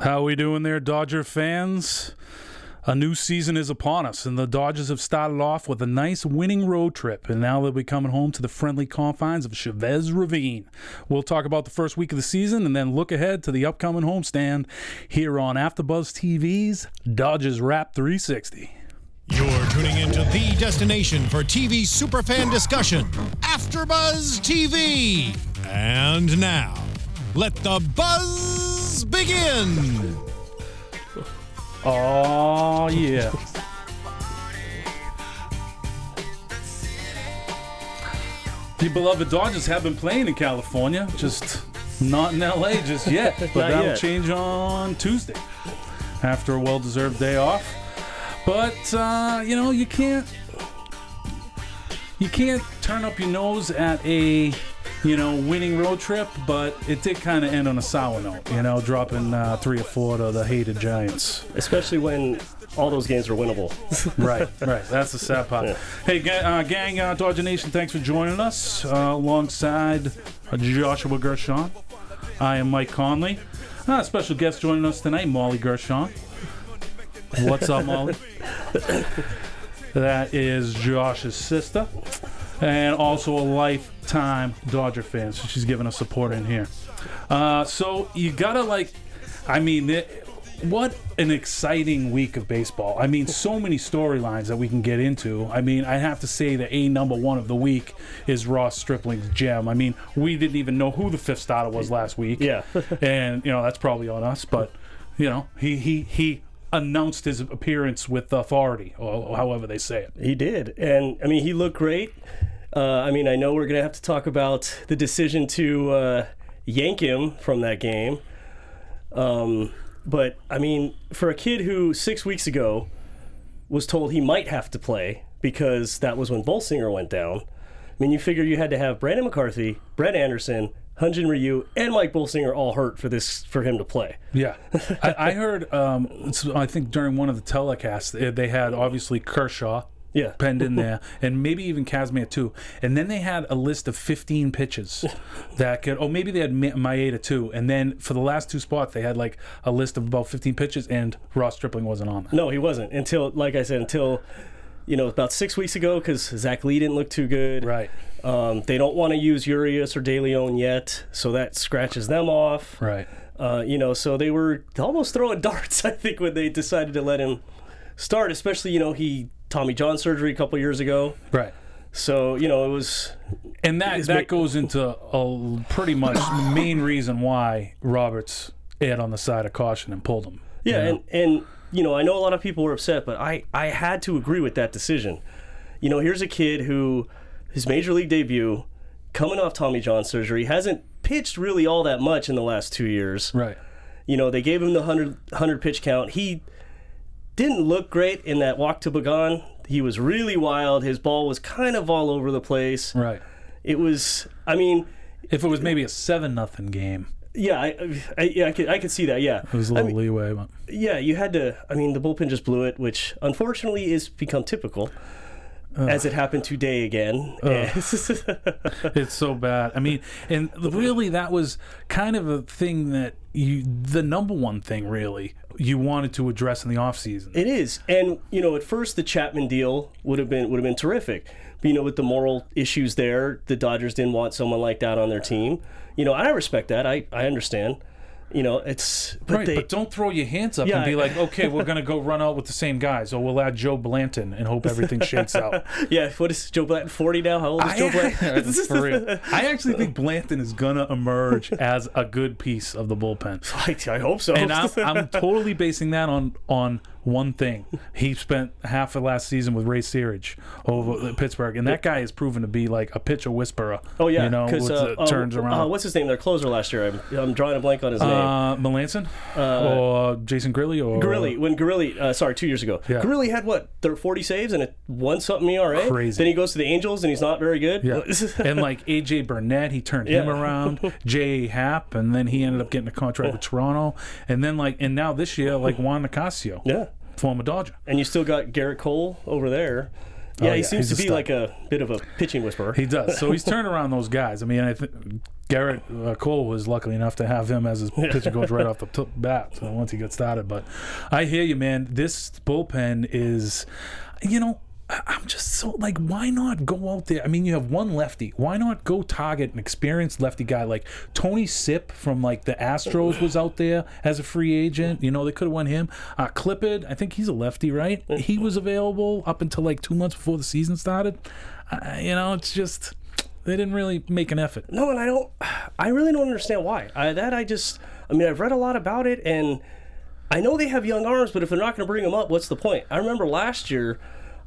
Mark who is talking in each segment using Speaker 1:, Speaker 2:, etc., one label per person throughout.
Speaker 1: How are we doing there, Dodger fans? A new season is upon us, and the Dodgers have started off with a nice winning road trip, and now they'll be coming home to the friendly confines of Chavez Ravine. We'll talk about the first week of the season and then look ahead to the upcoming homestand here on AfterBuzz TV's Dodgers Wrap 360.
Speaker 2: You're tuning into the destination for TV superfan discussion, AfterBuzz TV. And now, let the buzz begin.
Speaker 1: Oh, yeah. The beloved Dodgers have been playing in California, just not in LA just yet. But
Speaker 3: Not
Speaker 1: that'll
Speaker 3: yet.
Speaker 1: change on Tuesday after a well deserved day off. But, uh, you know, you can't. You can't turn up your nose at a, you know, winning road trip, but it did kind of end on a sour note, you know, dropping uh, three or four to the hated Giants.
Speaker 3: especially when all those games were winnable.
Speaker 1: Right, right. That's the sad part. Hey, uh, gang, uh, Dodger Nation, thanks for joining us uh, alongside Joshua Gershon. I am Mike Conley. Uh, special guest joining us tonight, Molly Gershon. What's up, Molly? that is Josh's sister, and also a lifetime Dodger fan. So she's giving us support in here. Uh, so you gotta like, I mean, it, what an exciting week of baseball. I mean, so many storylines that we can get into. I mean, I have to say that a number one of the week is Ross Stripling's gem. I mean, we didn't even know who the fifth starter was last week.
Speaker 3: Yeah.
Speaker 1: and you know that's probably on us, but you know he he he announced his appearance with authority, or however they say it.
Speaker 3: he did, and I mean, he looked great. Uh, I mean, I know we're gonna have to talk about the decision to uh, yank him from that game. Um, but I mean, for a kid who six weeks ago was told he might have to play because that was when Bolsinger went down. I mean, you figure you had to have Brandon McCarthy, Brett Anderson, Hyun-jin Ryu, and Mike Bolsinger all hurt for this for him to play.
Speaker 1: Yeah, I, I heard. Um, I think during one of the telecasts, they- they had obviously Kershaw
Speaker 3: Yeah.
Speaker 1: penned in there, and maybe even Kazmir too. And then they had a list of 15 pitches that could, oh, maybe they had Ma- Maeda too. And then for the last two spots, they had like a list of about 15 pitches, and Ross Stripling wasn't on there.
Speaker 3: No, he wasn't until, like I said, until you know about six weeks ago because Zach Lee didn't look too good.
Speaker 1: Right,
Speaker 3: Um, they don't want to use Urias or De Leon yet, so that scratches them off.
Speaker 1: right.
Speaker 3: Uh, you know, so they were almost throwing darts. I think when they decided to let him start, especially you know he Tommy John surgery a couple years ago.
Speaker 1: Right.
Speaker 3: So you know it was
Speaker 1: And that that
Speaker 3: ma-
Speaker 1: goes into a pretty much main reason why Roberts aired on the side of caution and pulled him.
Speaker 3: Yeah,
Speaker 1: you know?
Speaker 3: and and you know, I know a lot of people were upset, but I I had to agree with that decision. You know, here's a kid who his major league debut, coming off Tommy John surgery, hasn't pitched really all that much in the last two years.
Speaker 1: right.
Speaker 3: You know, they gave him the 100, 100 pitch count. He didn't look great in that walk to Pagan. He was really wild. His ball was kind of all over the place.
Speaker 1: Right.
Speaker 3: It was, I mean,
Speaker 1: If it was maybe a seven nothing game,
Speaker 3: yeah, I, I, yeah, I could, I could see that. Yeah,
Speaker 1: it was a little
Speaker 3: mean,
Speaker 1: leeway. But
Speaker 3: Yeah, you had to. I mean, the bullpen just blew it, which unfortunately is become typical, as it happened today again.
Speaker 1: it's so bad. I mean, and really, that was kind of a thing that you, the number one thing, really, you wanted to address in the off season.
Speaker 3: it is, and you know, at first the Chapman deal would have been would have been terrific. You know, with the moral issues there, the Dodgers didn't want someone like that on their team. You know, and I respect that. I I understand. You know, it's but
Speaker 1: Right,
Speaker 3: they,
Speaker 1: but don't throw your hands up
Speaker 3: Yeah,
Speaker 1: and be like, okay, we're gonna go run out with the same guys, or we'll add Joe Blanton and hope everything shakes out.
Speaker 3: yeah. What is Joe Blanton? Forty now? How old is Joe Blanton?
Speaker 1: For real. I actually think Blanton is gonna emerge as a good piece of the bullpen.
Speaker 3: I, I hope so.
Speaker 1: and I'm, I'm totally basing that on on one thing. He spent half of last season with Ray Searage over at Pittsburgh, and that guy has proven to be like a pitcher whisperer.
Speaker 3: oh yeah,
Speaker 1: you know, with
Speaker 3: uh,
Speaker 1: the turns
Speaker 3: uh,
Speaker 1: around.
Speaker 3: Uh, what's his name? Their closer last year. I'm, I'm drawing a blank on his name.
Speaker 1: uh, Melancon or Jason Grilli or
Speaker 3: Grilli, when Grilli, uh, sorry, two years ago,
Speaker 1: Yeah.
Speaker 3: Grilli had what, thir- 40 saves and a one something ERA.
Speaker 1: Crazy.
Speaker 3: Then he goes to the Angels and he's not very good.
Speaker 1: Yeah, and like AJ Burnett, he turned him around. J. Happ, and then he ended up getting a contract with Toronto, and then like, and now this year, like Juan Nicasio,
Speaker 3: yeah.
Speaker 1: Former Dodger.
Speaker 3: And you still got Gerrit Cole over there. Yeah,
Speaker 1: Oh,
Speaker 3: he seems
Speaker 1: he's
Speaker 3: to be
Speaker 1: stud.
Speaker 3: like a bit of a pitching whisperer.
Speaker 1: He does. So he's turned around those guys. I mean, I think Gerrit uh, Cole was lucky enough to have him as his pitching coach right off the t- bat. So once he got started, but I hear you, man. This bullpen is, you know. I'm just so like, why not go out there? I mean, you have one lefty. Why not go target an experienced lefty guy like Tony Sipp from like the Astros was out there as a free agent. You know, they could have won him. Uh, Clippard, I think he's a lefty, right? He was available up until like two months before the season started. Uh, you know, it's just they didn't really make an effort.
Speaker 3: No, and I don't. I really don't understand why. I, that I just. I mean, I've read a lot about it, and I know they have young arms, but if they're not going to bring them up, what's the point? I remember last year.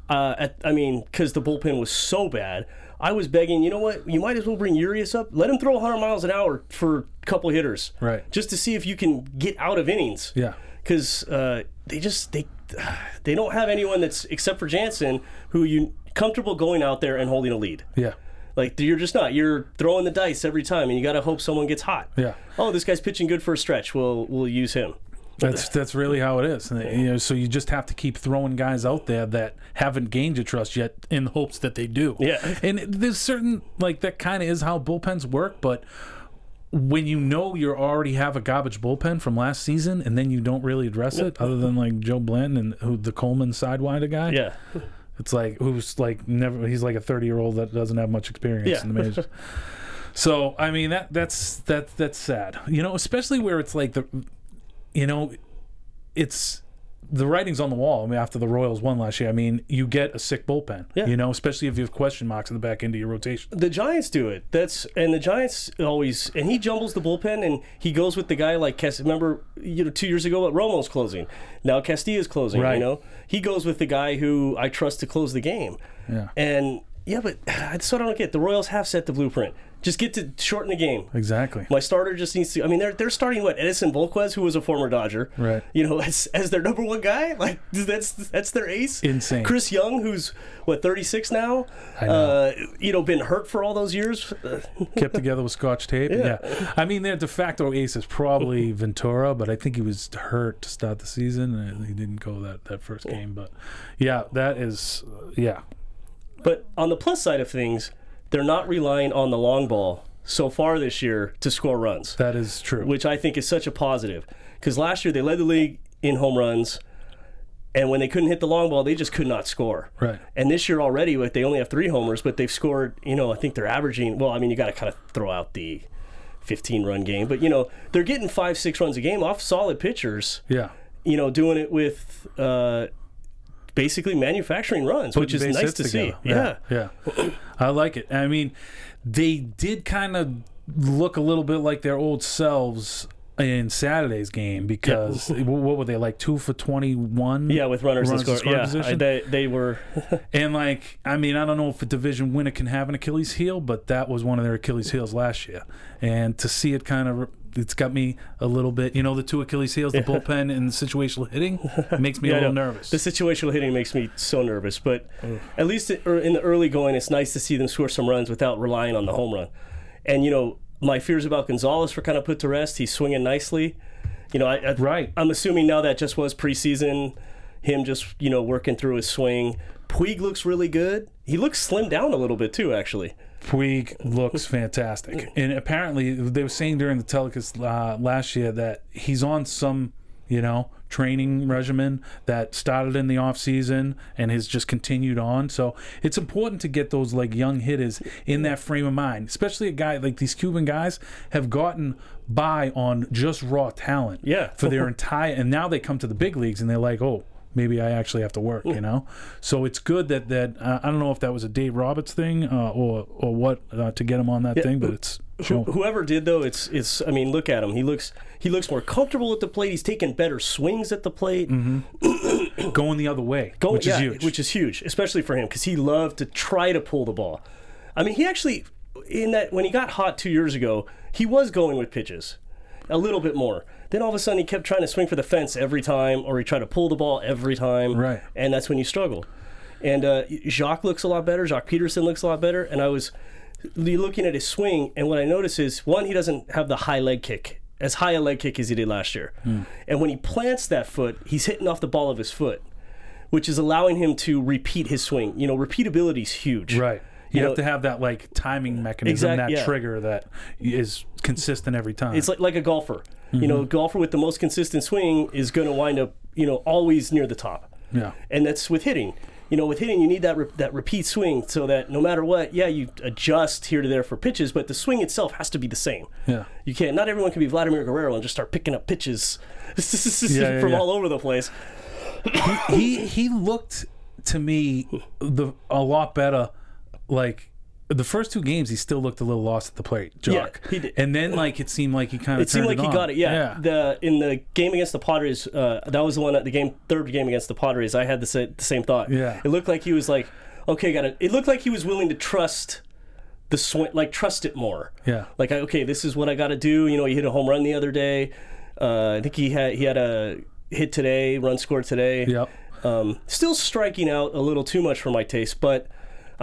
Speaker 3: Uh, at, I mean, because the bullpen was so bad, I was begging. You know what? You might as well bring Urias up. Let him throw 100 miles an hour for a couple hitters,
Speaker 1: Right.
Speaker 3: Just to see if you can get out of innings.
Speaker 1: Yeah.
Speaker 3: because uh, they just they they don't have anyone that's except for Jansen who you comfortable going out there and holding a lead.
Speaker 1: Yeah.
Speaker 3: Like you're just not. You're throwing the dice every time, and you got to hope someone gets hot.
Speaker 1: Yeah.
Speaker 3: Oh, this guy's pitching good for a stretch. We'll we'll use him.
Speaker 1: That's that's really how it is. And, you know, so you just have to keep throwing guys out there that haven't gained your trust yet, in hopes that they do.
Speaker 3: Yeah.
Speaker 1: And there's certain like that kind of is how bullpens work, but when you know you already have a garbage bullpen from last season, and then you don't really address it, other than like Joe Blanton and who the Coleman sidewinder guy.
Speaker 3: Yeah.
Speaker 1: It's like who's like never. He's like a thirty year old that doesn't have much experience
Speaker 3: Yeah.
Speaker 1: in the majors. so I mean that that's that that's sad. You know, especially where it's like the, you know, it's the writing's on the wall. I mean, after the Royals won last year, I mean, you get a sick bullpen.
Speaker 3: Yeah.
Speaker 1: You know, especially if you have question marks in the back end of your rotation.
Speaker 3: The Giants do it. That's and the Giants always and he jumbles the bullpen and he goes with the guy like Cast. Remember, you know, two years ago, Romo's closing. Now Casilla's closing.
Speaker 1: Right.
Speaker 3: You know, he goes with the guy who I trust to close the game.
Speaker 1: Yeah.
Speaker 3: And yeah, but that's what I don't get. The Royals have set the blueprint. Just get to shorten the game.
Speaker 1: Exactly.
Speaker 3: My starter just needs to. I mean, they're they're starting what Edinson Volquez, who was a former Dodger,
Speaker 1: Right.
Speaker 3: You know, as, as their number one guy. Like that's that's their ace.
Speaker 1: Insane.
Speaker 3: Chris Young, who's what 36 now.
Speaker 1: I know.
Speaker 3: Uh, you know, been hurt for all those years.
Speaker 1: Kept together with Scotch tape. Yeah. I mean, their de facto ace is probably Ventura, but I think he was hurt to start the season, and he didn't go that that first game. But yeah, that is uh, yeah.
Speaker 3: But on the plus side of things, they're not relying on the long ball so far this year to score runs,
Speaker 1: That is true.
Speaker 3: which I think is such a positive. Because last year they led the league in home runs, and when they couldn't hit the long ball, they just could not score.
Speaker 1: Right.
Speaker 3: And this year already, like they only have three homers, but they've scored. You know, I think they're averaging. Well, I mean, you got to kind of throw out the 15 run game, but you know, they're getting five, six runs a game off solid pitchers.
Speaker 1: Yeah.
Speaker 3: You know, doing it with. Uh, Basically, manufacturing runs, which is nice to see.
Speaker 1: together.
Speaker 3: Yeah.
Speaker 1: yeah, I like it. I mean, they did kind of look a little bit like their old selves in Saturday's game because what were they like two for twenty one?
Speaker 3: Yeah, with runners,
Speaker 1: Runners in
Speaker 3: score.
Speaker 1: scoring
Speaker 3: Yeah? I- they, they were.
Speaker 1: And like, I mean, I don't know if a division winner can have an Achilles heel, but that was one of their Achilles heels last year. And to see it kind of, it's got me a little bit. You know, the two Achilles heels, the bullpen and the situational hitting, makes me
Speaker 3: Yeah,
Speaker 1: a little nervous.
Speaker 3: The situational hitting makes me so nervous, but at least in the early going, it's nice to see them score some runs without relying on the home run. And you know, my fears about Gonzalez were kind of put to rest. He's swinging nicely. You know, I, I,
Speaker 1: Right.
Speaker 3: I'm assuming now that just was preseason, him just you know working through his swing. Puig looks really good. He looks slimmed down a little bit too, actually.
Speaker 1: Puig looks fantastic, and apparently they were saying during the telecast uh, last year that he's on some, you know, training regimen that started in the off season and has just continued on. So it's important to get those like young hitters in that frame of mind, especially a guy like these Cuban guys have gotten by on just raw talent,
Speaker 3: Yeah.
Speaker 1: for their entire, and now they come to the big leagues and they're like, oh. Maybe I actually have to work, you know. So it's good that that uh, I don't know if that was a Dave Roberts thing uh, or or what uh, to get him on that thing, but it's
Speaker 3: Who-
Speaker 1: show.
Speaker 3: whoever did though, it's it's. I mean, look at him. He looks he looks more comfortable at the plate. He's taking better swings at the plate.
Speaker 1: going the other way,
Speaker 3: Go-
Speaker 1: which
Speaker 3: yeah,
Speaker 1: is huge.
Speaker 3: Which is huge, especially for him because he loved to try to pull the ball. I mean, he actually in that when he got hot two years ago, he was going with pitches a little bit more. Then all of a sudden, he kept trying to swing for the fence every time, or he tried to pull the ball every time.
Speaker 1: Right.
Speaker 3: and that's when you struggle. And uh, Joc looks a lot better. Joc Pederson looks a lot better. And I was looking at his swing, and what I noticed is one, he doesn't have the high leg kick, as high a leg kick as he did last year. And when he plants that foot, he's hitting off the ball of his foot. which is allowing him to repeat his swing. You know, repeatability is huge.
Speaker 1: Right. You,
Speaker 3: You
Speaker 1: have to have that like timing mechanism,
Speaker 3: Exact-
Speaker 1: that
Speaker 3: yeah.
Speaker 1: trigger that is consistent every time.
Speaker 3: It's like like a golfer. You
Speaker 1: Mm-hmm.
Speaker 3: know, golfer with the most consistent swing is going to wind up, you know, always near the top.
Speaker 1: yeah.
Speaker 3: and that's with hitting. You know, with hitting, you need that re- that repeat swing so that no matter what, yeah, you adjust here to there for pitches, but the swing itself has to be the same.
Speaker 1: Yeah.
Speaker 3: You can't. Not everyone can be Vladimir Guerrero and just start picking up pitches
Speaker 1: yeah,
Speaker 3: from
Speaker 1: yeah.
Speaker 3: all over the place.
Speaker 1: he he looked to me the a lot better like the first two games he still looked a little lost at the plate Joc
Speaker 3: he did.
Speaker 1: and then like it seemed like he kind of
Speaker 3: It seemed like he got it. Yeah. The in the game against the Padres, uh, that was the one. The game third game against the Padres, I had the, sa- the same thought.
Speaker 1: Yeah.
Speaker 3: It looked like he was like, okay, got it. It looked like he was willing to trust the swing, like trust it more.
Speaker 1: yeah
Speaker 3: like okay this is what i got to do you know he hit a home run the other day uh, i think he had he had a hit today run scored today
Speaker 1: yep
Speaker 3: um, still striking out a little too much for my taste but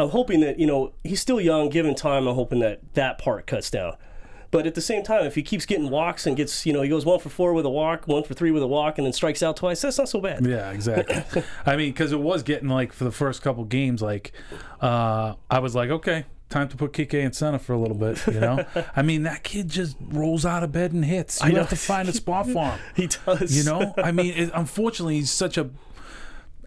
Speaker 3: i'm hoping that you know he's still young given time i'm hoping that that part cuts down. But at the same time if he keeps getting walks and gets you know he goes one for four with a walk one for three with a walk and then strikes out twice that's not so bad.
Speaker 1: Yeah exactly. I mean because it was getting like for the first couple games like uh i was like okay time to put Kike in center for a little bit you know? I mean that kid just rolls out of bed and hits. You
Speaker 3: know.
Speaker 1: have to find a spot for him.
Speaker 3: He does.
Speaker 1: You know, I mean, it, unfortunately, he's such a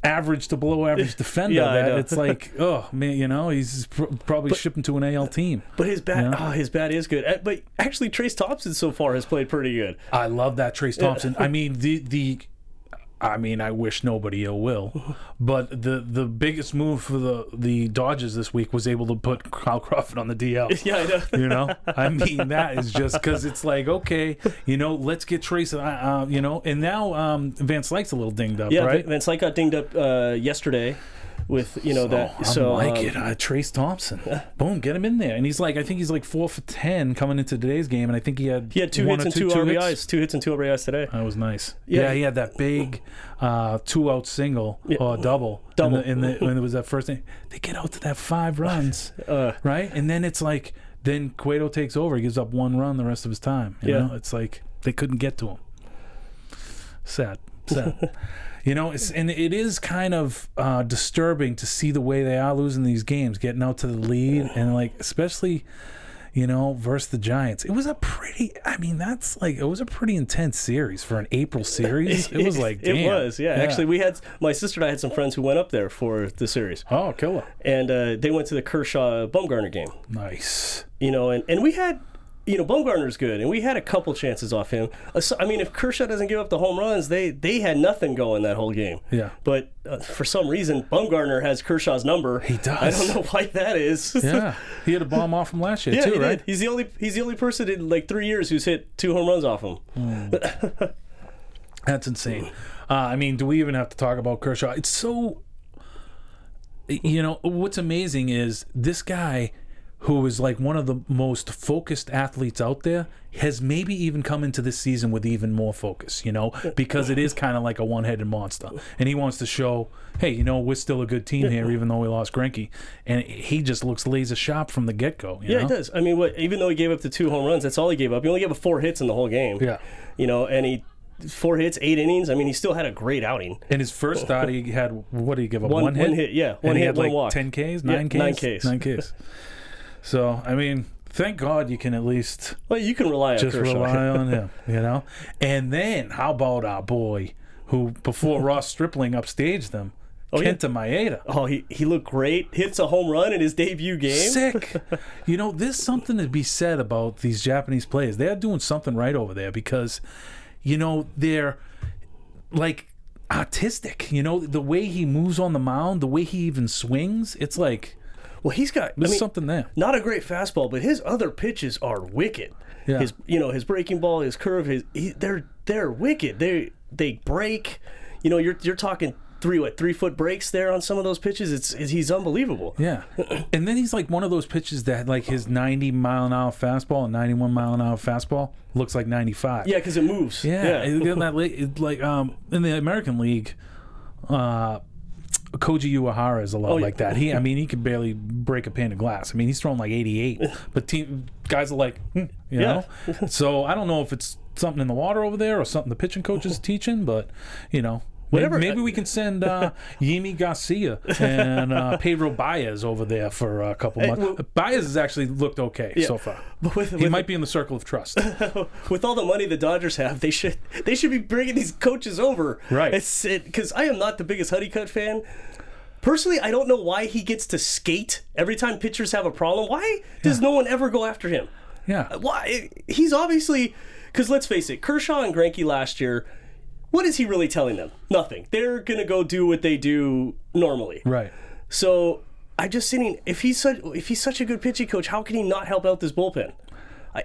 Speaker 1: average to below average defender
Speaker 3: Yeah,
Speaker 1: that it's like, oh man, you know, he's pr- probably shipping to an AL team.
Speaker 3: but his bat oh, his bat is good Uh, but actually Trayce Thompson so far has played pretty good
Speaker 1: I love that Trayce Thompson. I mean, the the. I mean, I wish nobody ill will, but the the biggest move for the the Dodgers this week was able to put Carl Crawford on the DL.
Speaker 3: yeah i know.
Speaker 1: You know, I mean, that is just because it's like, okay, you know, let's get Trayce, uh, uh, you know, and now um, Van Slyke's a little dinged up,
Speaker 3: Yeah,
Speaker 1: right?
Speaker 3: Van Slyke got dinged up uh, yesterday with you know that.
Speaker 1: Oh, I
Speaker 3: so
Speaker 1: like
Speaker 3: um,
Speaker 1: it. Uh, Trayce Thompson. Boom, get him in there. And he's like, I think he's like four for ten coming into today's game, and I think he had
Speaker 3: He had two hits and two, RBIs.
Speaker 1: hits.
Speaker 3: Two hits and two RBIs today.
Speaker 1: That was nice.
Speaker 3: Yeah.
Speaker 1: Yeah, he had that big uh, two out single or double.
Speaker 3: Double.
Speaker 1: In the, in the, when it was that first thing, they get out to that five runs,
Speaker 3: Uh,
Speaker 1: right? And then it's like, then Cueto takes over. He gives up one run the rest of his time. You
Speaker 3: Yeah.
Speaker 1: know, it's like they couldn't get to him. Sad, sad. you know, it's and it is kind of uh, disturbing to see the way they are losing these games, getting out to the lead, and like especially, you know, versus the Giants. It was a pretty. I mean, that's like it was a pretty intense series for an April series. It was like
Speaker 3: it
Speaker 1: damn.
Speaker 3: was yeah. Actually, we had my sister and I had some friends who went up there for the series,
Speaker 1: oh killer,
Speaker 3: and uh, they went to the Kershaw Bumgarner game.
Speaker 1: nice.
Speaker 3: You know, and and we had. You know, Bumgarner's good, and we had a couple chances off him. I mean, if Kershaw doesn't give up the home runs, they they had nothing going that whole game.
Speaker 1: Yeah.
Speaker 3: But uh, for some reason, Bumgarner has Kershaw's number.
Speaker 1: He does.
Speaker 3: I don't know why that is.
Speaker 1: Yeah, he had a bomb off from last year
Speaker 3: Yeah,
Speaker 1: too,
Speaker 3: he
Speaker 1: right?
Speaker 3: did. He's the only he's the only person in like three years who's hit two home runs off him.
Speaker 1: That's insane. Uh, I mean, do we even have to talk about Kershaw? It's so. You know what's amazing is this guy, who is like one of the most focused athletes out there, has maybe even come into this season with even more focus. You know, because it is kind of like a one-headed monster, and he wants to show, hey, you know, we're still a good team here, even though we lost Greinke, and he just looks laser sharp from the get-go. you
Speaker 3: Yeah,
Speaker 1: know?
Speaker 3: he does. I mean, what? Even though he gave up the two home runs, that's all he gave up. He only gave up four hits in the whole game.
Speaker 1: Yeah.
Speaker 3: You know, and he four hits, eight innings. I mean, he still had a great outing.
Speaker 1: In his first start, he had what did he give up?
Speaker 3: One-
Speaker 1: One, hit.
Speaker 3: one hit, yeah. One
Speaker 1: and he
Speaker 3: hit,
Speaker 1: had
Speaker 3: one
Speaker 1: like
Speaker 3: walk.
Speaker 1: ten Ks,
Speaker 3: Yeah,
Speaker 1: nine Ks,
Speaker 3: nine Ks.
Speaker 1: nine Ks. So I mean, thank God you can at least
Speaker 3: Well, you can rely on
Speaker 1: just
Speaker 3: Kershaw.
Speaker 1: rely on him, you know. And then how about our boy who before Ross Stripling upstaged them,
Speaker 3: Oh.
Speaker 1: Kenta Maeda.
Speaker 3: oh, he he looked great. Hits a home run in his debut game.
Speaker 1: Sick. you know, there's something to be said about these Japanese players. They're doing something right over there because, you know, they're like artistic. You know, the way he moves on the mound, the way he even swings, it's like
Speaker 3: Well, he's got. I
Speaker 1: there's
Speaker 3: mean,
Speaker 1: something there.
Speaker 3: not a great fastball, but his other pitches are wicked.
Speaker 1: Yeah.
Speaker 3: His you know his breaking ball, his curve, his he, they're they're wicked. They they break. You know you're you're talking three what three foot breaks there on some of those pitches. It's, it's he's unbelievable.
Speaker 1: Yeah. And then he's like one of those pitches that like his 90 mile an hour fastball and 91 mile an hour fastball looks like 95.
Speaker 3: Yeah, because it moves.
Speaker 1: Yeah, it- it- that like um in the American League, uh, Koji Uehara is a lot
Speaker 3: Oh, yeah.
Speaker 1: like that. He, I mean, he could barely break a pane of glass. I mean, he's throwing like 88, but team guys are like, hmm, you
Speaker 3: Yeah.
Speaker 1: know. so I don't know if it's something in the water over there or something the pitching coach is teaching, but you know,
Speaker 3: Whatever.
Speaker 1: Maybe, maybe we can send uh, Yimi Garcia and uh, Pedro Baez over there for a couple months.
Speaker 3: well-
Speaker 1: Baez has actually looked okay so far.
Speaker 3: But with,
Speaker 1: He
Speaker 3: with,
Speaker 1: might be in the circle of trust.
Speaker 3: with all the money the Dodgers have, they should they should be bringing these coaches over.
Speaker 1: Right.
Speaker 3: Because I am not the biggest Honeycutt fan. Personally, I don't know why he gets to skate every time pitchers have a problem. Why does no one ever go after him?
Speaker 1: Yeah.
Speaker 3: Why? He's obviously because let's face it, Kershaw and Greinke last year. What is he really telling them? Nothing. They're gonna go do what they do normally.
Speaker 1: Right.
Speaker 3: So I just sitting. If he's such if he's such a good pitching coach, how can he not help out this bullpen?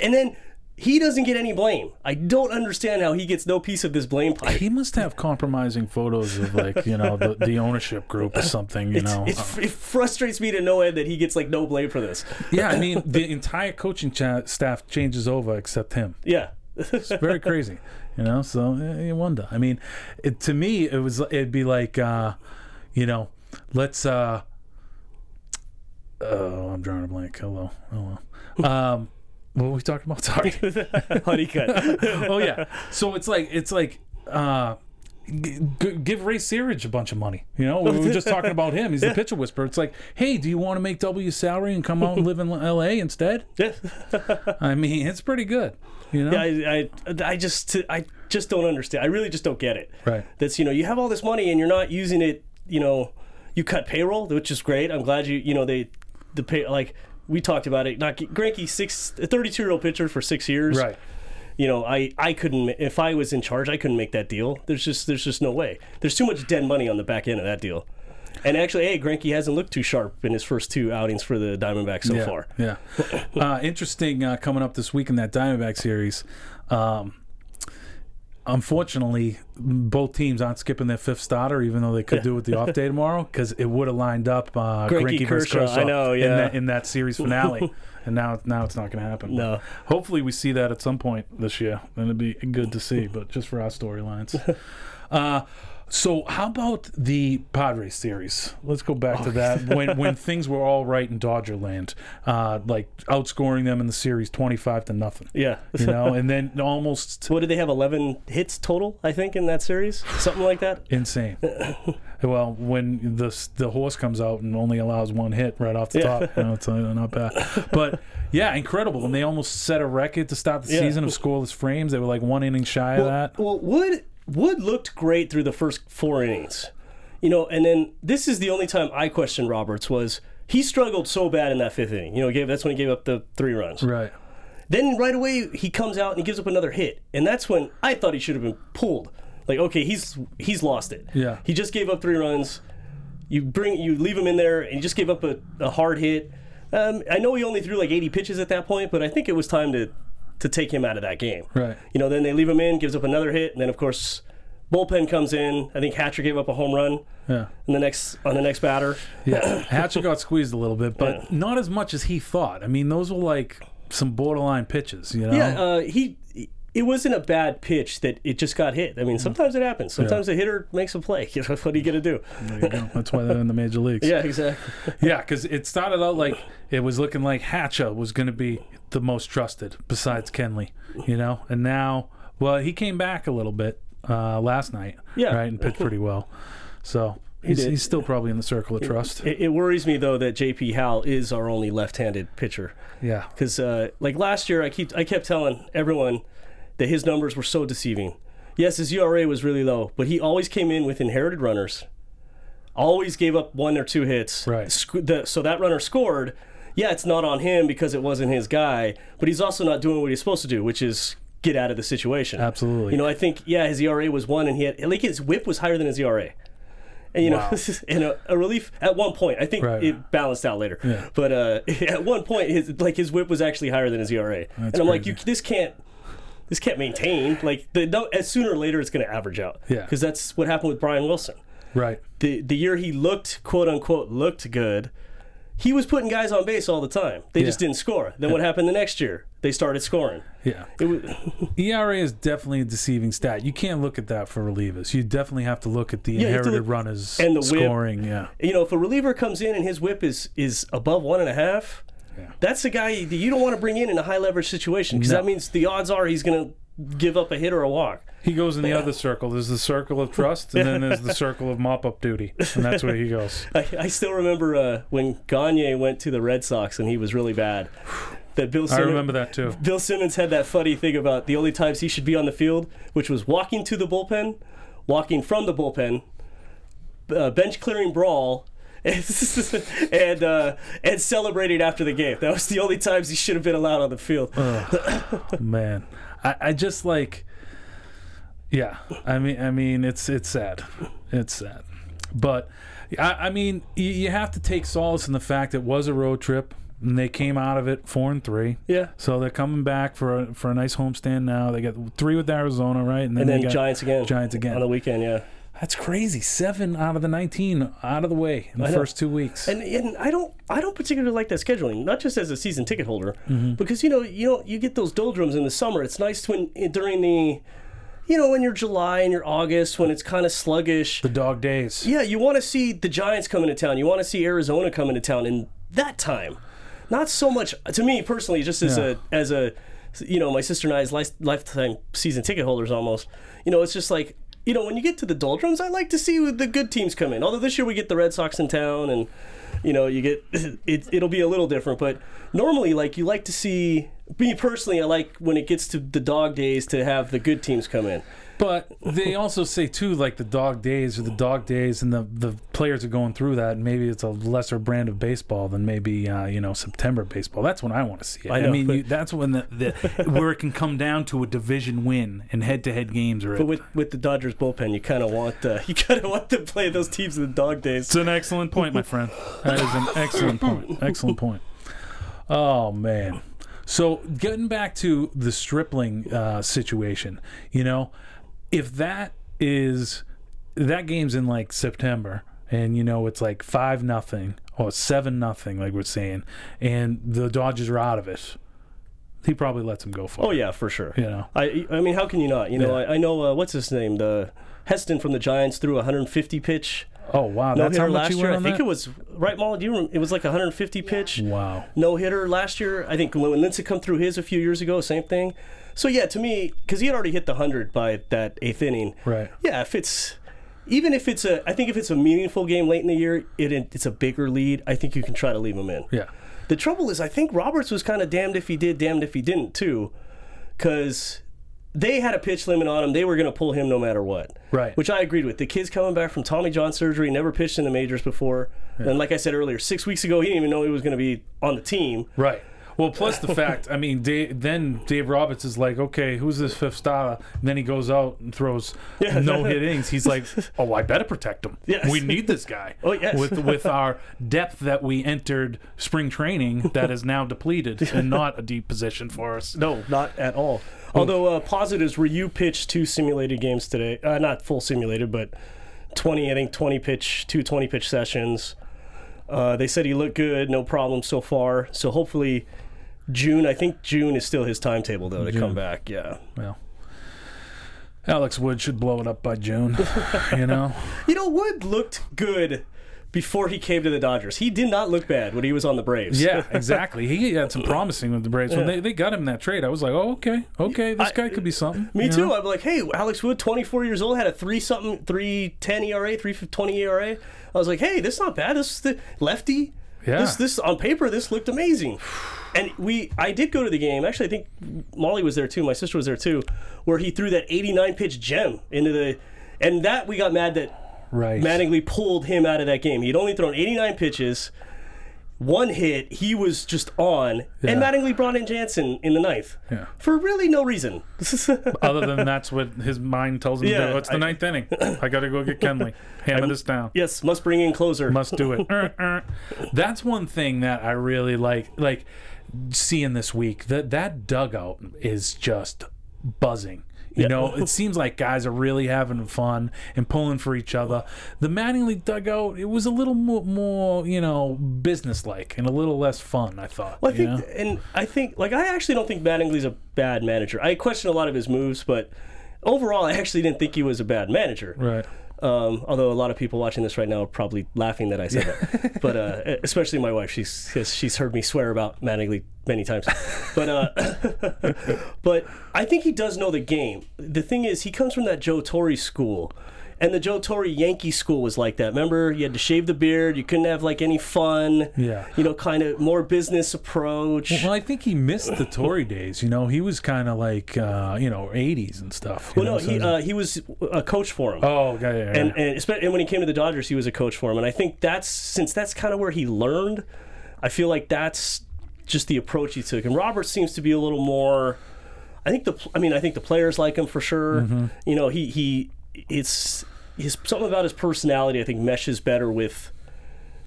Speaker 3: And then he doesn't get any blame. I don't understand how he gets no piece of this blame pie.
Speaker 1: He must have compromising photos of like you know the, the ownership group or something. You know.
Speaker 3: It's, it frustrates me to no end that he gets like no blame for this.
Speaker 1: yeah, I mean the entire coaching cha- staff changes over except him.
Speaker 3: Yeah.
Speaker 1: It's very crazy, you know. So eh, you wonder. I mean, it, to me, it was it'd be like, uh, you know, let's. uh Oh, I'm drawing a blank. Hello. Oh well. Um, what were we talking about? Sorry.
Speaker 3: Honeycutt.
Speaker 1: oh yeah. So it's like it's like. uh g- Give Ray Searage a bunch of money. You know, we were just talking about him. He's the pitcher whisperer. It's like, hey, do you want to make double your salary and come out and live in L.A. instead?
Speaker 3: yeah.
Speaker 1: I mean, it's pretty good. You know,
Speaker 3: I, I, I just I just don't understand. I really just don't get it.
Speaker 1: Right.
Speaker 3: That's you know you have all this money and you're not using it. You know, you cut payroll, which is great. I'm glad you you know they the pay like we talked about it. Not Greinke six a 32 year old pitcher for six years.
Speaker 1: right.
Speaker 3: You know, I I couldn't if I was in charge, I couldn't make that deal. There's just there's just no way. There's too much dead money on the back end of that deal. And actually, hey, Greinke hasn't looked too sharp in his first two outings for the Diamondbacks so
Speaker 1: yeah,
Speaker 3: far.
Speaker 1: Yeah. Uh, interesting uh, coming up this week in that Diamondback series. Um, unfortunately, both teams aren't skipping their fifth starter, even though they could do it with the off day tomorrow, because it would have lined up uh,
Speaker 3: Greinke
Speaker 1: versus
Speaker 3: Kershaw, I know,
Speaker 1: in,
Speaker 3: yeah.
Speaker 1: that, in that series finale. and now, now it's not going to happen.
Speaker 3: No.
Speaker 1: Hopefully, we see that at some point this year. Then it'd be good to see, but just for our storylines. Uh, so how about the Padres series? Let's go back to that when when things were all right in Dodger land, uh, like outscoring them in the series twenty five to nothing.
Speaker 3: Yeah.
Speaker 1: You know, and then almost
Speaker 3: What did they have? Eleven hits total, I think, in that series, something like that.
Speaker 1: insane. well, when the the horse comes out and only allows one hit right off the
Speaker 3: Yeah.
Speaker 1: top, you know, it's uh, not bad. But yeah, incredible. And they almost set a record to start the
Speaker 3: Yeah.
Speaker 1: season of scoreless frames. They were like one inning shy of that.
Speaker 3: Well, Wood Wood looked great through the first four innings, you know, and then this is the only time I questioned Roberts was he struggled so bad in that fifth inning. You know, gave that's when he gave up the three runs.
Speaker 1: Right.
Speaker 3: Then right away he comes out and he gives up another hit, and that's when I thought he should have been pulled. Like, okay, he's he's lost it.
Speaker 1: Yeah.
Speaker 3: He just gave up three runs. You bring you leave him in there, and he just gave up a, a hard hit. Um, I know he only threw like 80 pitches at that point, but I think it was time to to take him out of that game.
Speaker 1: Right.
Speaker 3: You know, then they leave him in, gives up another hit, and then of course bullpen comes in. I think Hatcher gave up a home run
Speaker 1: Yeah.
Speaker 3: in the next on the next batter.
Speaker 1: Yeah, Hatcher got squeezed a little bit, but not as much as he thought. I mean, those were like some borderline pitches, you know.
Speaker 3: Yeah, uh, he. It wasn't a bad pitch that it just got hit. I mean, sometimes it happens. Sometimes a hitter makes a play. You know, what are you gonna do?
Speaker 1: There you go. That's why they're in the major leagues.
Speaker 3: Yeah, exactly.
Speaker 1: yeah, because it started out like it was looking like Hatcher was going to be the most trusted besides Kenley, you know, and now, well, he came back a little bit uh, last night,
Speaker 3: Yeah.
Speaker 1: right, and pitched pretty well. So he's,
Speaker 3: did.
Speaker 1: he's still probably in the circle of trust.
Speaker 3: It, it worries me though that JP Howell is our only left-handed pitcher.
Speaker 1: Yeah,
Speaker 3: Because uh, like last year, I keep I kept telling everyone that his numbers were so deceiving. Yes, his ERA was really low, but he always came in with inherited runners. Always gave up one or two hits.
Speaker 1: Right.
Speaker 3: Sc- the, so that runner scored. Yeah, it's not on him because it wasn't his guy, but he's also not doing what he's supposed to do, which is get out of the situation.
Speaker 1: Absolutely.
Speaker 3: You know, I think yeah, his ERA was one, and he had like his WHIP was higher than his ERA. And you
Speaker 1: Wow.
Speaker 3: know, and a, a relief at one point. I think
Speaker 1: Right.
Speaker 3: it balanced out later.
Speaker 1: Yeah.
Speaker 3: But uh, at one point, his like his whip was actually higher than his ERA, That's and I'm like, you this can't. This can't maintain. Like the no, as sooner or later, it's going to average out.
Speaker 1: Yeah.
Speaker 3: because that's what happened with Brian Wilson.
Speaker 1: right.
Speaker 3: The the year he looked quote unquote looked good, he was putting guys on base all the time. They just didn't score. Then what happened the next year? They started scoring.
Speaker 1: Yeah.
Speaker 3: It was,
Speaker 1: ERA is definitely a deceiving stat. You can't look at that for relievers. You definitely have to look at the
Speaker 3: to
Speaker 1: inherited
Speaker 3: look-
Speaker 1: runners
Speaker 3: and the whip.
Speaker 1: scoring. Yeah.
Speaker 3: you know, if a reliever comes in and his whip is is above one and a half,
Speaker 1: Yeah.
Speaker 3: that's the guy that you don't want to bring in in a high leverage situation because
Speaker 1: No.
Speaker 3: that means the odds are he's going to give up a hit or a walk.
Speaker 1: He goes in the other circle. There's the circle of trust, and then there's the circle of mop up duty, and that's where he goes.
Speaker 3: I, I still remember uh, when Gagne went to the Red Sox and he was really bad. That Bill
Speaker 1: I
Speaker 3: Simmons,
Speaker 1: remember that too.
Speaker 3: Bill Simmons had that funny thing about the only times he should be on the field, which was walking to the bullpen, walking from the bullpen, uh, bench clearing brawl, and uh, and celebrating after the game. That was the only times he should have been allowed on the field.
Speaker 1: Man, I, I just like, yeah. I mean, I mean, it's it's sad, it's sad, but I, I mean, you, you have to take solace in the fact it was a road trip. And they came out of it four and three.
Speaker 3: Yeah.
Speaker 1: So they're coming back for a, for a nice homestand now. They got three with Arizona, right?
Speaker 3: And then
Speaker 1: got
Speaker 3: Giants again.
Speaker 1: Giants again.
Speaker 3: on the weekend. Yeah.
Speaker 1: That's crazy. Seven out of the nineteen out of the way in the first two weeks.
Speaker 3: And, and I don't I don't particularly like that scheduling, not just as a season ticket holder,
Speaker 1: Mm-hmm.
Speaker 3: because you know you know you get those doldrums in the summer. It's nice when during the, you know, when you're July and you're August when it's kind of sluggish.
Speaker 1: the dog days.
Speaker 3: Yeah, you want to see the Giants coming to town. You want to see Arizona coming to town in that time. Not so much to me personally, just as
Speaker 1: Yeah.
Speaker 3: a as a you know my sister and I I's lifetime season ticket holders almost. You know, it's just like you know when you get to the doldrums, I like to see the good teams come in. Although this year we get the Red Sox in town, and you know you get it. It'll be a little different, but normally like you like to see. Me personally, I like when it gets to the dog days to have the good teams come in.
Speaker 1: But they also say too, like the dog days or the dog days, and the the players are going through that. And maybe it's a lesser brand of baseball than maybe uh, you know September baseball. That's when I want to see it.
Speaker 3: I
Speaker 1: I, mean,
Speaker 3: but-
Speaker 1: you, that's when the, the where it can come down to a division win and head to head games. Are
Speaker 3: But with with the Dodgers bullpen, you kind of want uh, you kind of want to play those teams in the dog days.
Speaker 1: It's an excellent point, my friend. That is an excellent point. Excellent point. Oh man. So getting back to the Stripling uh, situation, you know, if that is that game's in like September, and you know it's like five nothing or seven nothing, like we're saying, and the Dodgers are out of it, he probably lets him go for
Speaker 3: Oh
Speaker 1: it.
Speaker 3: yeah, for sure.
Speaker 1: You know.
Speaker 3: I I mean, how can you not? You know,
Speaker 1: Yeah.
Speaker 3: I, I know uh, what's his name, the Heston from the Giants threw a 150 pitch
Speaker 1: Oh wow,
Speaker 3: no
Speaker 1: that's how
Speaker 3: hitter
Speaker 1: much
Speaker 3: last year. I think
Speaker 1: that?
Speaker 3: it was right, Molly. Do you remember? It was like a 150 pitch
Speaker 1: Wow.
Speaker 3: no hitter last year. I think when Lincecum through his a few years ago, same thing. So yeah, to me, because he had already hit the hundred by that eighth inning.
Speaker 1: Right.
Speaker 3: Yeah, if it's even if it's a, I think if it's a meaningful game late in the year, it it's a bigger lead. I think you can try to leave him in.
Speaker 1: Yeah.
Speaker 3: The trouble is, I think Roberts was kind of damned if he did, damned if he didn't, too, because they had a pitch limit on him. They were going to pull him no matter what.
Speaker 1: Right.
Speaker 3: Which I agreed with. The kid's coming back from Tommy John surgery, never pitched in the majors before. And like I said earlier, six weeks ago, he didn't even know he was going to be on the team.
Speaker 1: Right. Well, plus the fact, I mean, Dave, then Dave Roberts is like, okay, who's this fifth starter? And then he goes out and throws
Speaker 3: Yeah.
Speaker 1: no hit innings. He's like, oh, I better protect him.
Speaker 3: Yes.
Speaker 1: We need this guy.
Speaker 3: Oh, yes.
Speaker 1: With with our depth that we entered spring training that is now depleted and not a deep position for us.
Speaker 3: No, not at all. Although uh, positives, you pitched two simulated games today. Uh, not full simulated, but 20, I think 20 pitch, two 20 pitch sessions. Uh, they said he looked good, no problem so far. So hopefully June, I think June is still his timetable though to come back. Yeah.
Speaker 1: Well, Alex Wood should blow it up by June. You know.
Speaker 3: You know, Wood looked good before he came to the Dodgers. He did not look bad when he was on the Braves.
Speaker 1: Yeah, exactly. He had some promising with the Braves when
Speaker 3: Yeah.
Speaker 1: they, they got him that trade. I was like, oh, okay, okay, this
Speaker 3: I-
Speaker 1: guy could be something.
Speaker 3: Me too.
Speaker 1: know?
Speaker 3: I'm like, hey, Alex Wood, 24 years old, had a three something, three ten ERA, three twenty ERA. I was like, hey, this is not bad. This is the lefty.
Speaker 1: Yeah.
Speaker 3: This this on paper, this looked amazing. And we, I did go to the game. Actually, I think Molly was there too. My sister was there too, where he threw that 89 pitch gem into the, and that we got mad that
Speaker 1: Right.
Speaker 3: Mattingly pulled him out of that game. He'd only thrown 89 pitches, one hit. He was just on, and
Speaker 1: Yeah.
Speaker 3: Mattingly brought in Jansen in the ninth
Speaker 1: Yeah.
Speaker 3: for really no reason.
Speaker 1: Other than that's what his mind tells him to do. It's the
Speaker 3: I-
Speaker 1: ninth inning. I got to go get Kenley. Hammer this down.
Speaker 3: yes, must bring in closer.
Speaker 1: Must do it. Er, er. That's one thing that I really like. Like seeing this week. That that dugout is just buzzing. You
Speaker 3: Yeah.
Speaker 1: know, it seems like guys are really having fun and pulling for each other. The Mattingly dugout, it was a little more, more you know, businesslike and a little less fun. I thought.
Speaker 3: Well, I think,
Speaker 1: know?
Speaker 3: and I think, like, I actually don't think Mattingly's a bad manager. I question a lot of his moves, but overall, I actually didn't think he was a bad manager.
Speaker 1: right.
Speaker 3: Um, although a lot of people watching this right now are probably laughing that I said that, but uh, especially my wife, she's she's heard me swear about Mattingly many times. But uh, but I think he does know the game. The thing is, he comes from that Joe Torre school. And the Joe Torre Yankee school was like that. Remember, you had to shave the beard. You couldn't have like any fun.
Speaker 1: Yeah.
Speaker 3: You know, kind of more business approach.
Speaker 1: Well, I think he missed the Torre days. You know, he was kind of like uh, you know '80s and stuff.
Speaker 3: well,
Speaker 1: know,
Speaker 3: no,
Speaker 1: so-
Speaker 3: he uh, he was a coach for him.
Speaker 1: oh, yeah, yeah, yeah.
Speaker 3: and and, and when he came to the Dodgers, he was a coach for him. And I think that's since that's kind of where he learned. I feel like that's just the approach he took. And Robert seems to be a little more. I think the I mean I think the players like him for sure.
Speaker 1: Mm-hmm.
Speaker 3: You know he he it's his something about his personality I think meshes better with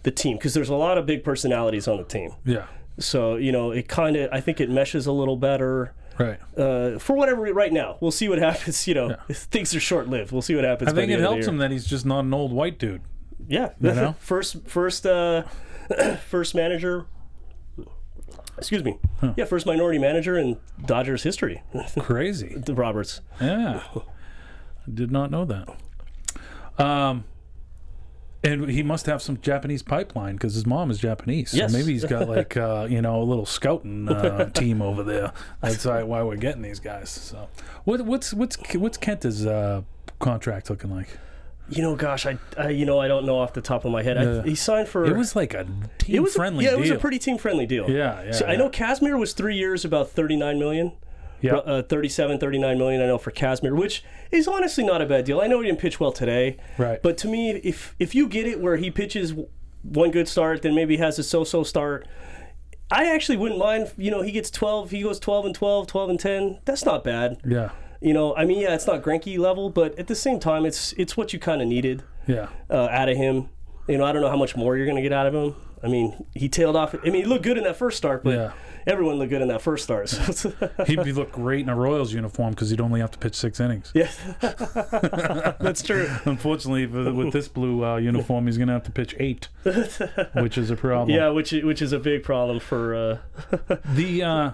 Speaker 3: the team because there's a lot of big personalities on the team.
Speaker 1: yeah,
Speaker 3: So you know it kind of I think it meshes a little better.
Speaker 1: right.
Speaker 3: Uh, for whatever right now, we'll see what happens. You know, things are short lived. We'll see what happens.
Speaker 1: I think it
Speaker 3: end of the
Speaker 1: helps him that he's just not an old white dude.
Speaker 3: Yeah,
Speaker 1: You know?
Speaker 3: first first uh, first manager. Excuse me. Yeah, first minority manager in Dodgers history.
Speaker 1: Crazy.
Speaker 3: the Roberts.
Speaker 1: Yeah, I did not know that. Um, and he must have some Japanese pipeline because his mom is Japanese.
Speaker 3: Yes.
Speaker 1: So maybe he's got like uh, you know a little scouting uh, team over there. That's why why we're getting these guys. So what what's what's what's Kenta's uh, contract looking like?
Speaker 3: You know, gosh, I, I you know I don't know off the top of my head.
Speaker 1: Yeah.
Speaker 3: I, he signed for.
Speaker 1: It was like a team
Speaker 3: it was a-
Speaker 1: friendly.
Speaker 3: yeah,
Speaker 1: deal.
Speaker 3: it was a pretty team friendly deal.
Speaker 1: Yeah, yeah.
Speaker 3: So I know Kazmir was three years, about thirty nine million.
Speaker 1: Yeah.
Speaker 3: Uh, 37, 39 million. I know for Kazmir, which is honestly not a bad deal. I know he didn't pitch well today,
Speaker 1: Right.
Speaker 3: But to me, if if you get it where he pitches one good start, then maybe has a so-so start. I actually wouldn't mind. You know, he gets 12. He goes 12 and 12, 12 and 10. That's not bad.
Speaker 1: yeah.
Speaker 3: You know, I mean, yeah, it's not Greinke level, but at the same time, it's it's what you kind of needed
Speaker 1: Yeah.
Speaker 3: uh, out of him. You know, I don't know how much more you're going to get out of him. I mean, he tailed off. I mean, he looked good in that first start, but
Speaker 1: Yeah.
Speaker 3: everyone looked good in that first start. So
Speaker 1: He'd be look great in a Royals uniform because he'd only have to pitch six innings.
Speaker 3: yeah, that's true.
Speaker 1: Unfortunately, with this blue uh, uniform, he's going to have to pitch eight, which is a problem.
Speaker 3: Yeah, which which is a big problem for. Uh,
Speaker 1: The uh,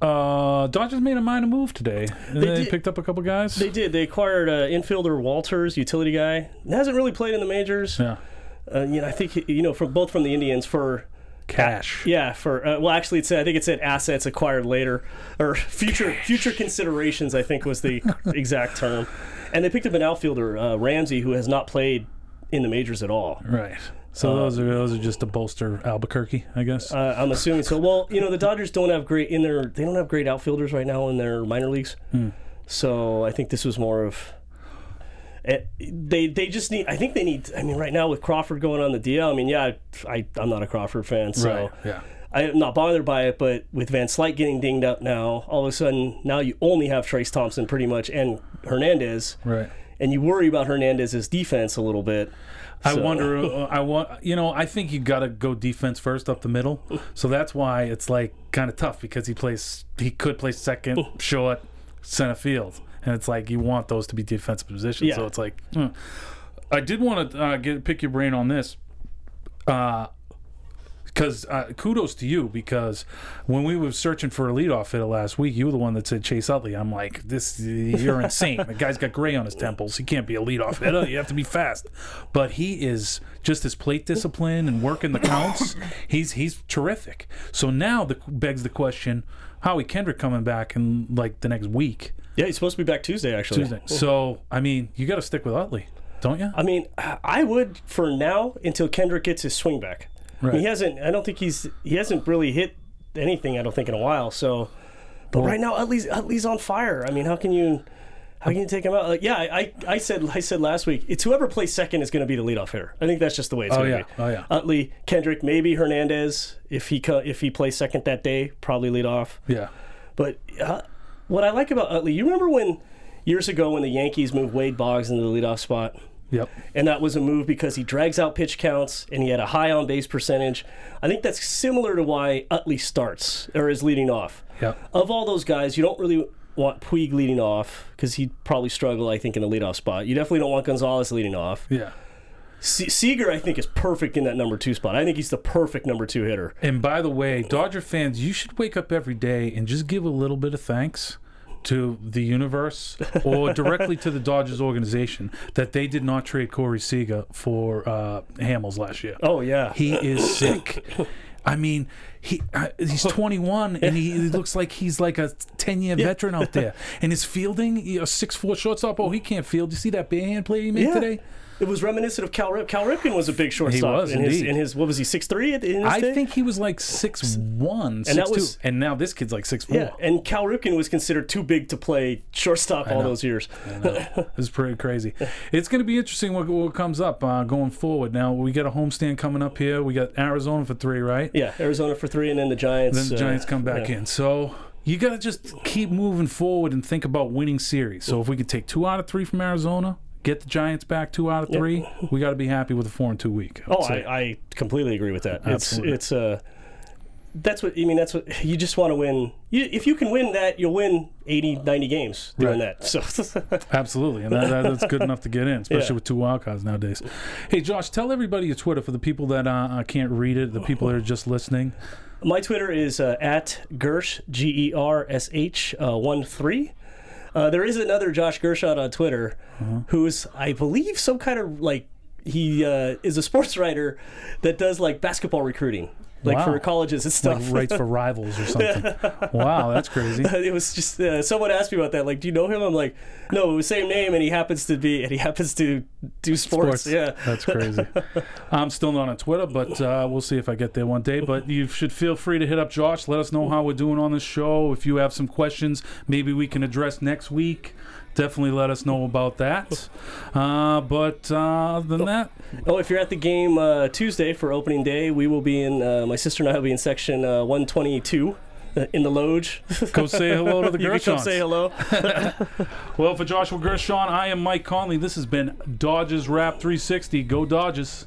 Speaker 1: uh, Dodgers made a minor move today. They,
Speaker 3: did.
Speaker 1: picked up a couple guys.
Speaker 3: they did. They acquired uh, infielder Walters, utility guy. Hasn't really played in the majors.
Speaker 1: yeah.
Speaker 3: Uh, you know, I think you know from both from the Indians for
Speaker 1: Cash.
Speaker 3: Yeah, for uh, well, actually, it said I think it said assets acquired later or future future considerations. I think was the exact term. And they picked up an outfielder, uh, Ramsey, who has not played in the majors at all.
Speaker 1: Right. So those are those are just to bolster Albuquerque, I guess.
Speaker 3: Uh, I'm assuming so. Well, you know, the Dodgers don't have great in their they don't have great outfielders right now in their minor leagues. So I think this was more of. Eh, They they just need. I think they need. I mean, right now with Crawford going on the DL. I mean, yeah, I I'm not a Crawford fan, so
Speaker 1: right. Yeah.
Speaker 3: I'm not bothered by it, but with Van Slyke getting dinged up now, all of a sudden now you only have Trayce Thompson pretty much and Hernandez,
Speaker 1: Right.
Speaker 3: and you worry about Hernandez's defense a little bit.
Speaker 1: I
Speaker 3: So-
Speaker 1: wonder. uh, I want. You know, I think you got to go defense first up the middle. So that's why it's like kind of tough because he plays. He could play second, short, center field, and it's like you want those to be defensive positions.
Speaker 3: Yeah.
Speaker 1: So it's like. hmm. I did want to uh, get pick your brain on this. Uh, because uh, kudos to you because when we were searching for a leadoff hitter last week, you were the one that said Chase Utley. I'm like, this, you're insane. The guy's got gray on his temples. He can't be a leadoff hitter. You have to be fast. But he is just his plate discipline and working the counts. He's he's terrific. So now the begs the question: Howie Kendrick coming back in like the next week,
Speaker 3: Yeah, he's supposed to be back Tuesday actually.
Speaker 1: Tuesday. So I mean, you got to stick with Utley, don't you?
Speaker 3: I mean, I would for now until Kendrick gets his swing back. I mean, he hasn't. I don't think he's. He hasn't really hit anything. I don't think in a while. So, but right now, Utley's Utley's on fire. I mean, how can you? How can you take him out? Like, yeah, I, I, I said I said last week, it's whoever plays second is going to be the leadoff hitter. I think that's just the way it's
Speaker 1: Oh
Speaker 3: going to
Speaker 1: yeah,
Speaker 3: be.
Speaker 1: oh yeah,
Speaker 3: Utley, Kendrick, maybe Hernandez if he if he plays second that day, probably lead off.
Speaker 1: yeah.
Speaker 3: But uh, what I like about Utley, you remember when years ago when the Yankees moved Wade Boggs into the leadoff spot?
Speaker 1: Yep.
Speaker 3: and that was a move because he drags out pitch counts and he had a high on base percentage. I think that's similar to why Utley starts or is leading off.
Speaker 1: Yep.
Speaker 3: Of all those guys, you don't really want Puig leading off because he'd probably struggle, I think, in the leadoff spot. You definitely don't want Gonzalez leading off.
Speaker 1: Yeah.
Speaker 3: Se- Seager, I think, is perfect in that number two spot. I think he's the perfect number two hitter.
Speaker 1: And by the way, Dodger fans, you should wake up every day and just give a little bit of thanks to the universe or directly to the Dodgers organization that they did not trade Corey Seager for uh, Hamels last year.
Speaker 3: Oh yeah.
Speaker 1: He is sick. I mean, he uh, he's 21 and he, he looks like he's like a 10 year veteran out there. And his fielding, a six four shortstop. Oh, he can't field. You see that band play he made
Speaker 3: Yeah.
Speaker 1: today?
Speaker 3: It was reminiscent of Cal Rip. Cal Ripken was a big shortstop.
Speaker 1: He was,
Speaker 3: in his,
Speaker 1: indeed.
Speaker 3: in his what was he six three in his
Speaker 1: I
Speaker 3: day?
Speaker 1: think he was like six one,
Speaker 3: And that was-
Speaker 1: and now this kid's like six four.
Speaker 3: Yeah, and Cal Ripken was considered too big to play shortstop all those years.
Speaker 1: It's pretty crazy. It's going to be interesting what, what comes up uh, going forward. Now we got a homestand coming up here. We got Arizona for three, right?
Speaker 3: Yeah, Arizona for three, and then the Giants.
Speaker 1: Then the
Speaker 3: uh,
Speaker 1: Giants come back
Speaker 3: yeah.
Speaker 1: in. So you got to just keep moving forward and think about winning series. So if we could take two out of three from Arizona, get the Giants back two out of three, we got to be happy with a four and two week. I
Speaker 3: Oh. I, I completely agree with that.
Speaker 1: Absolutely.
Speaker 3: It's it's uh that's what I mean. That's what you just want to win. You, if you can win that, you'll win 80, 90 games doing that. So
Speaker 1: Absolutely, and that, that, that's good enough to get in, especially
Speaker 3: Yeah.
Speaker 1: with two wildcards nowadays. Hey, Josh, tell everybody your Twitter for the people that uh, uh, can't read it, the people that are just listening.
Speaker 3: my Twitter is uh, at Gersh G E R S H uh, one three. Uh, there is another Josh Gershon on Twitter,
Speaker 1: Uh-huh.
Speaker 3: who's I believe some kind of like he uh, is a sports writer that does like basketball recruiting, like
Speaker 1: Wow.
Speaker 3: for colleges and
Speaker 1: Like
Speaker 3: stuff.
Speaker 1: writes for rivals or something. Wow, that's crazy.
Speaker 3: it was just uh, someone asked me about that. Like, do you know him? I'm like, no, it was same name, and he happens to be, and he happens to do sports.
Speaker 1: Sports.
Speaker 3: Yeah,
Speaker 1: That's crazy. I'm still not on Twitter, but uh, we'll see if I get there one day. But you should feel free to hit up Josh. Let us know how we're doing on the show. If you have some questions, maybe we can address next week. Definitely let us know about that. Uh, but uh, other than that,
Speaker 3: Oh, if you're at the game uh, Tuesday for opening day, we will be in. Uh, my sister and I will be in section uh, 122 uh, in the Loge.
Speaker 1: go say hello to the
Speaker 3: you can come
Speaker 1: Gershons.
Speaker 3: say hello.
Speaker 1: Well, for Joshua Gershon, I am Mike Conley. This has been Dodgers Rap 360. Go Dodgers.